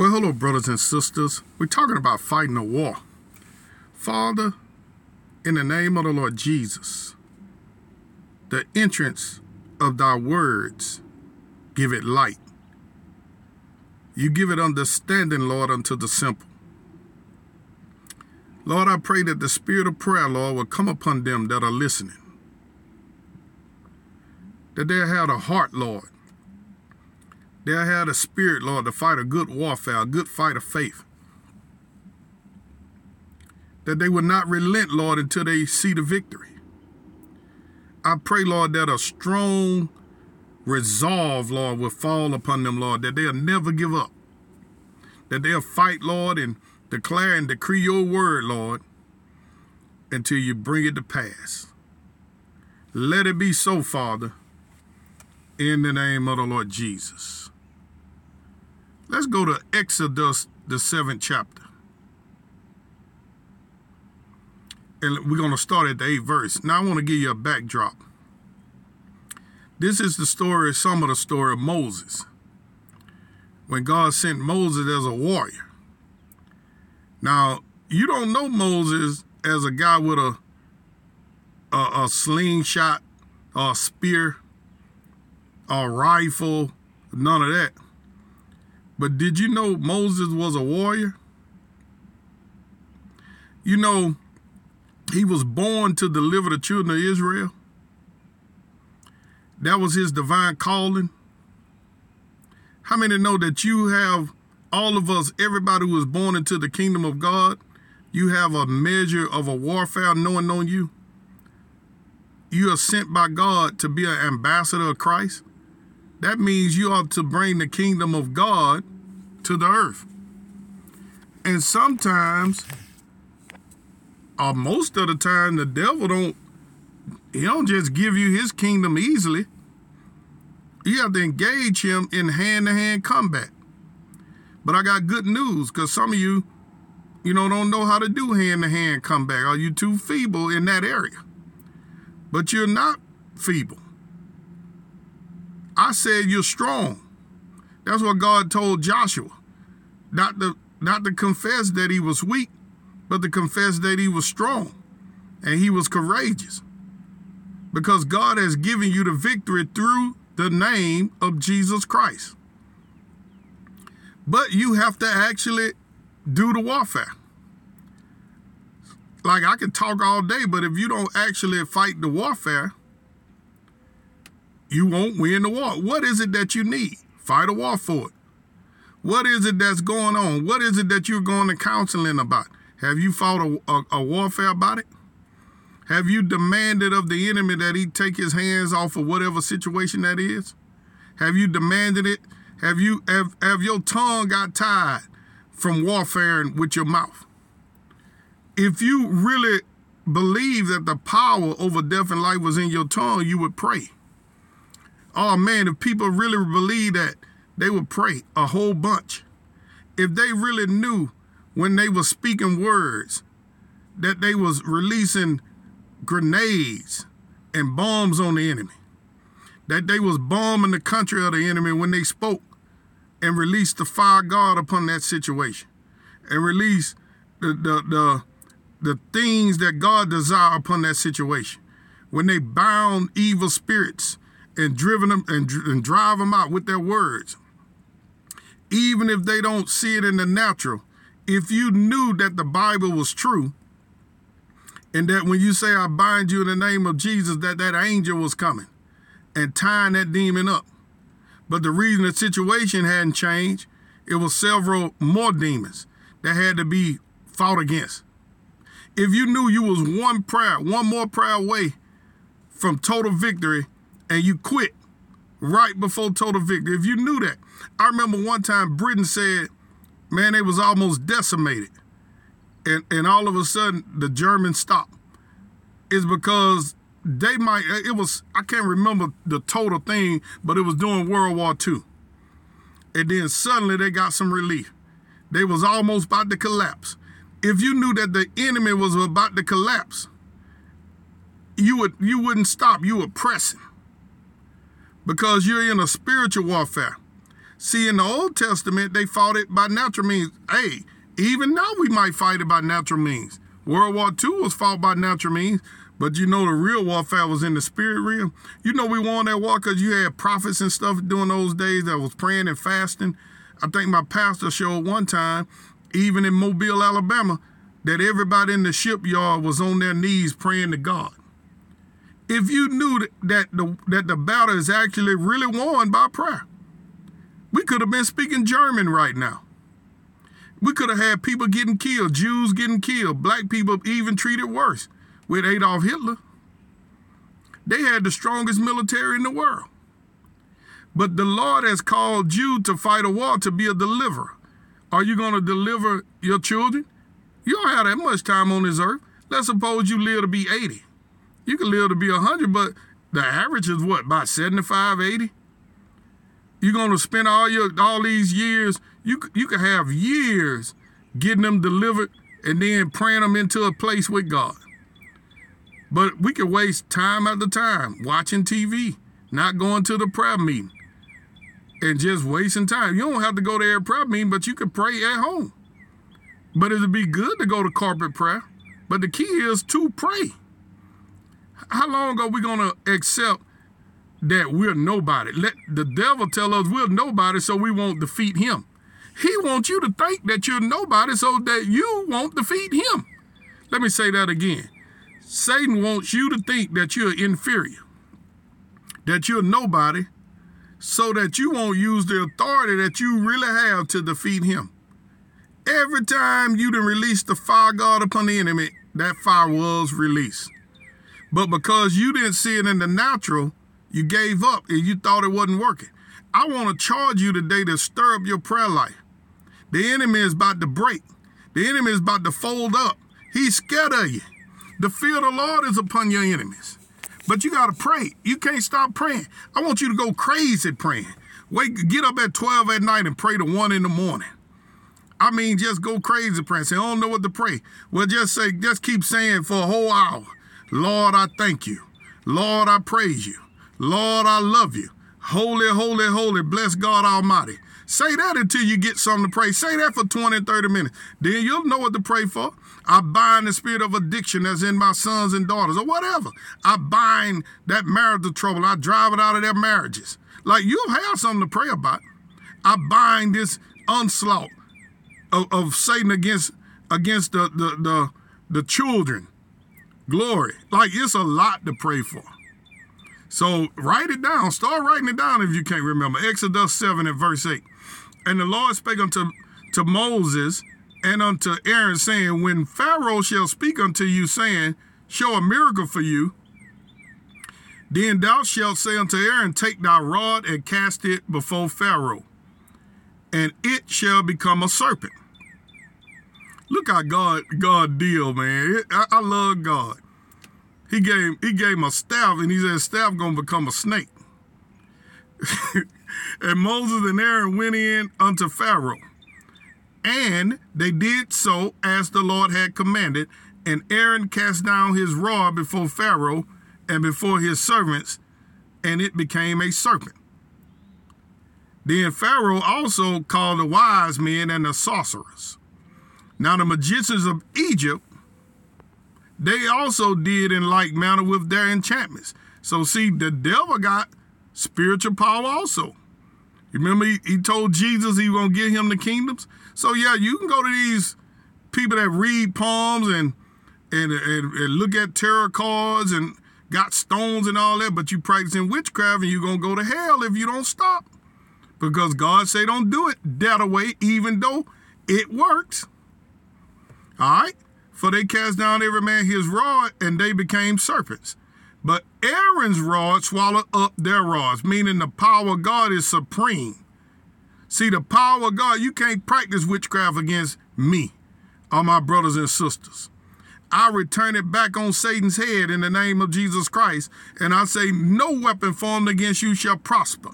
Well, hello, brothers and sisters. We're talking about fighting a war. Father, in the name of the Lord Jesus, the entrance of thy words, give it light. You give it understanding, Lord, unto the simple. Lord, I pray that the spirit of prayer, Lord, will come upon them that are listening. That they'll have a heart, Lord. They'll have the spirit, Lord, to fight a good warfare, a good fight of faith. That they will not relent, Lord, until they see the victory. I pray, Lord, that a strong resolve, Lord, will fall upon them, Lord, that they'll never give up. That they'll fight, Lord, and declare and decree your word, Lord, until you bring it to pass. Let it be so, Father, in the name of the Lord Jesus. Let's go to Exodus, the seventh chapter. And we're going to start at the eighth verse. Now, I want to give you a backdrop. This is the story, some of the story of Moses. When God sent Moses as a warrior. Now, you don't know Moses as a guy with a a, a slingshot, a spear, a rifle, none of that. But did you know Moses was a warrior? You know, he was born to deliver the children of Israel. That was his divine calling. How many know that you have all of us, everybody who was born into the kingdom of God, you have a measure of a warfare knowing on you. You are sent by God to be an ambassador of Christ. That means you are to bring the kingdom of God to the earth. And sometimes, or most of the time, the devil don't he don't just give you his kingdom easily. You have to engage him in hand-to-hand combat. But I got good news because some of you, you know, don't know how to do hand-to-hand combat. Are you too feeble in that area? But you're not feeble. I said you're strong. That's what God told Joshua. Not to not to confess that he was weak, but to confess that he was strong and he was courageous. Because God has given you the victory through the name of Jesus Christ. But you have to actually do the warfare. Like I can talk all day, but if you don't actually fight the warfare, you won't win the war. What is it that you need? Fight a war for it. What is it that's going on? What is it that you're going to counseling about? Have you fought a, a, a warfare about it? Have you demanded of the enemy that he take his hands off of whatever situation that is? Have you demanded it? Have you have, have your tongue got tied from warfare with your mouth? If you really believe that the power over death and life was in your tongue, you would pray. Oh man, if people really believe that, they would pray a whole bunch. If they really knew when they were speaking words that they was releasing grenades and bombs on the enemy. That they was bombing the country of the enemy when they spoke and released the fire God upon that situation. And released the the the, the things that God desire upon that situation. When they bound evil spirits and driven them and, and drive them out with their words. Even if they don't see it in the natural, if you knew that the Bible was true, and that when you say I bind you in the name of Jesus, that that angel was coming and tying that demon up. But the reason the situation hadn't changed, it was several more demons that had to be fought against. If you knew you was one prayer, one more prayer away from total victory, and you quit right before total victory, if you knew that, I remember one time Britain said, man, they was almost decimated and, and all of a sudden the Germans stopped is because they might uh, it was I can't remember the total thing, but it was during World War II. And then suddenly they got some relief. They was almost about to collapse. If you knew that the enemy was about to collapse, you would you wouldn't stop. You would press him. Because you're in a spiritual warfare. See, in the Old Testament, they fought it by natural means. Hey, even now we might fight it by natural means. World War II was fought by natural means, but you know the real warfare was in the spirit realm. You know we won that war because you had prophets and stuff during those days that was praying and fasting. I think my pastor showed one time, even in Mobile, Alabama, that everybody in the shipyard was on their knees praying to God. If you knew that the that the battle is actually really won by prayer, we could have been speaking German right now. We could have had people getting killed, Jews getting killed, black people even treated worse with Adolf Hitler. They had the strongest military in the world. But the Lord has called you to fight a war to be a deliverer. Are you going to deliver your children? You don't have that much time on this earth. Let's suppose you live to be 80. You can live to be 100, but the average is what, about 75, 80? You're going to spend all your all these years, you, you can have years getting them delivered and then praying them into a place with God. But we can waste time after time watching TV, not going to the prayer meeting, and just wasting time. You don't have to go to every prayer meeting, but you can pray at home. But it'd be good to go to corporate prayer. But the key is to pray. How long are we going to accept that we're nobody? Let the devil tell us we're nobody so we won't defeat him. He wants you to think that you're nobody so that you won't defeat him. Let me say that again. Satan wants you to think that you're inferior, that you're nobody, so that you won't use the authority that you really have to defeat him. Every time you done release the fire God upon the enemy, that fire was released. But because you didn't see it in the natural, you gave up and you thought it wasn't working. I want to charge you today to stir up your prayer life. The enemy is about to break. The enemy is about to fold up. He's scared of you. The fear of the Lord is upon your enemies. But you got to pray. You can't stop praying. I want you to go crazy praying. Wake, get up at 12 at night and pray to 1 in the morning. I mean, just go crazy praying. Say, I don't know what to pray. Well, just say, just keep saying for a whole hour, Lord, I thank you. Lord, I praise you. Lord, I love you. Holy, holy, holy, bless God Almighty. Say that until you get something to pray. Say that for 20, 30 minutes. Then you'll know what to pray for. I bind the spirit of addiction that's in my sons and daughters, or whatever. I bind that marital trouble. I drive it out of their marriages. Like you'll have something to pray about. I bind this onslaught of, of Satan against against the, the the the children. Glory. Like it's a lot to pray for. So write it down. Start writing it down if you can't remember. Exodus 7 and verse 8. And the Lord spake unto to Moses and unto Aaron, saying, When Pharaoh shall speak unto you, saying, Show a miracle for you, then thou shalt say unto Aaron, Take thy rod and cast it before Pharaoh, and it shall become a serpent. Look how God God deal, man. I, I love God. He gave he gave him a staff, and he said, "Staff gonna become a snake." and Moses and Aaron went in unto Pharaoh, and they did so as the Lord had commanded. And Aaron cast down his rod before Pharaoh and before his servants, and it became a serpent. Then Pharaoh also called the wise men and the sorcerers. Now the magicians of Egypt they also did in like manner with their enchantments. So see, the devil got spiritual power also. Remember, he, he told Jesus he was gonna give him the kingdoms. So yeah, you can go to these people that read palms and and, and, and look at tarot cards and got stones and all that, but you practicing witchcraft and you're gonna go to hell if you don't stop. Because God say don't do it that way, even though it works. All right. For they cast down every man his rod, and they became serpents. But Aaron's rod swallowed up their rods, meaning the power of God is supreme. See, the power of God, you can't practice witchcraft against me or my brothers and sisters. I return it back on Satan's head in the name of Jesus Christ, and I say, No weapon formed against you shall prosper.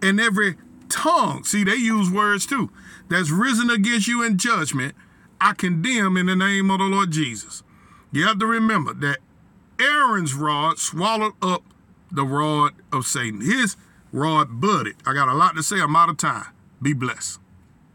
And every tongue, see, they use words too, that's risen against you in judgment, I condemn in the name of the Lord Jesus. You have to remember that Aaron's rod swallowed up the rod of Satan. His Rod Buddy. I got a lot to say. I'm out of time. Be blessed.